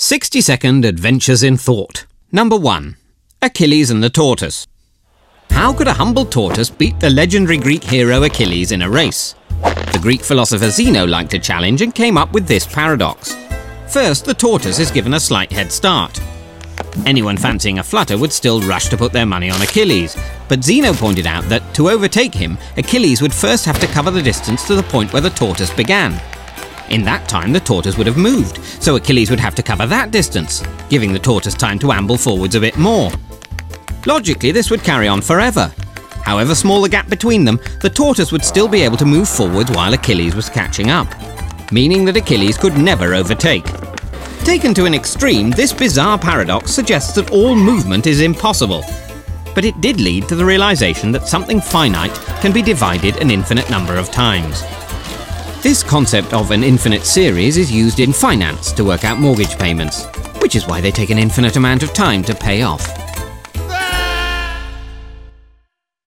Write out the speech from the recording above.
60 second adventures in thought. Number 1 Achilles and the Tortoise. How could a humble tortoise beat the legendary Greek hero Achilles in a race? The Greek philosopher Zeno liked a challenge and came up with this paradox. First, the tortoise is given a slight head start. Anyone fancying a flutter would still rush to put their money on Achilles, but Zeno pointed out that to overtake him, Achilles would first have to cover the distance to the point where the tortoise began. In that time, the tortoise would have moved, so Achilles would have to cover that distance, giving the tortoise time to amble forwards a bit more. Logically, this would carry on forever. However small the gap between them, the tortoise would still be able to move forwards while Achilles was catching up, meaning that Achilles could never overtake. Taken to an extreme, this bizarre paradox suggests that all movement is impossible. But it did lead to the realization that something finite can be divided an infinite number of times. This concept of an infinite series is used in finance to work out mortgage payments, which is why they take an infinite amount of time to pay off.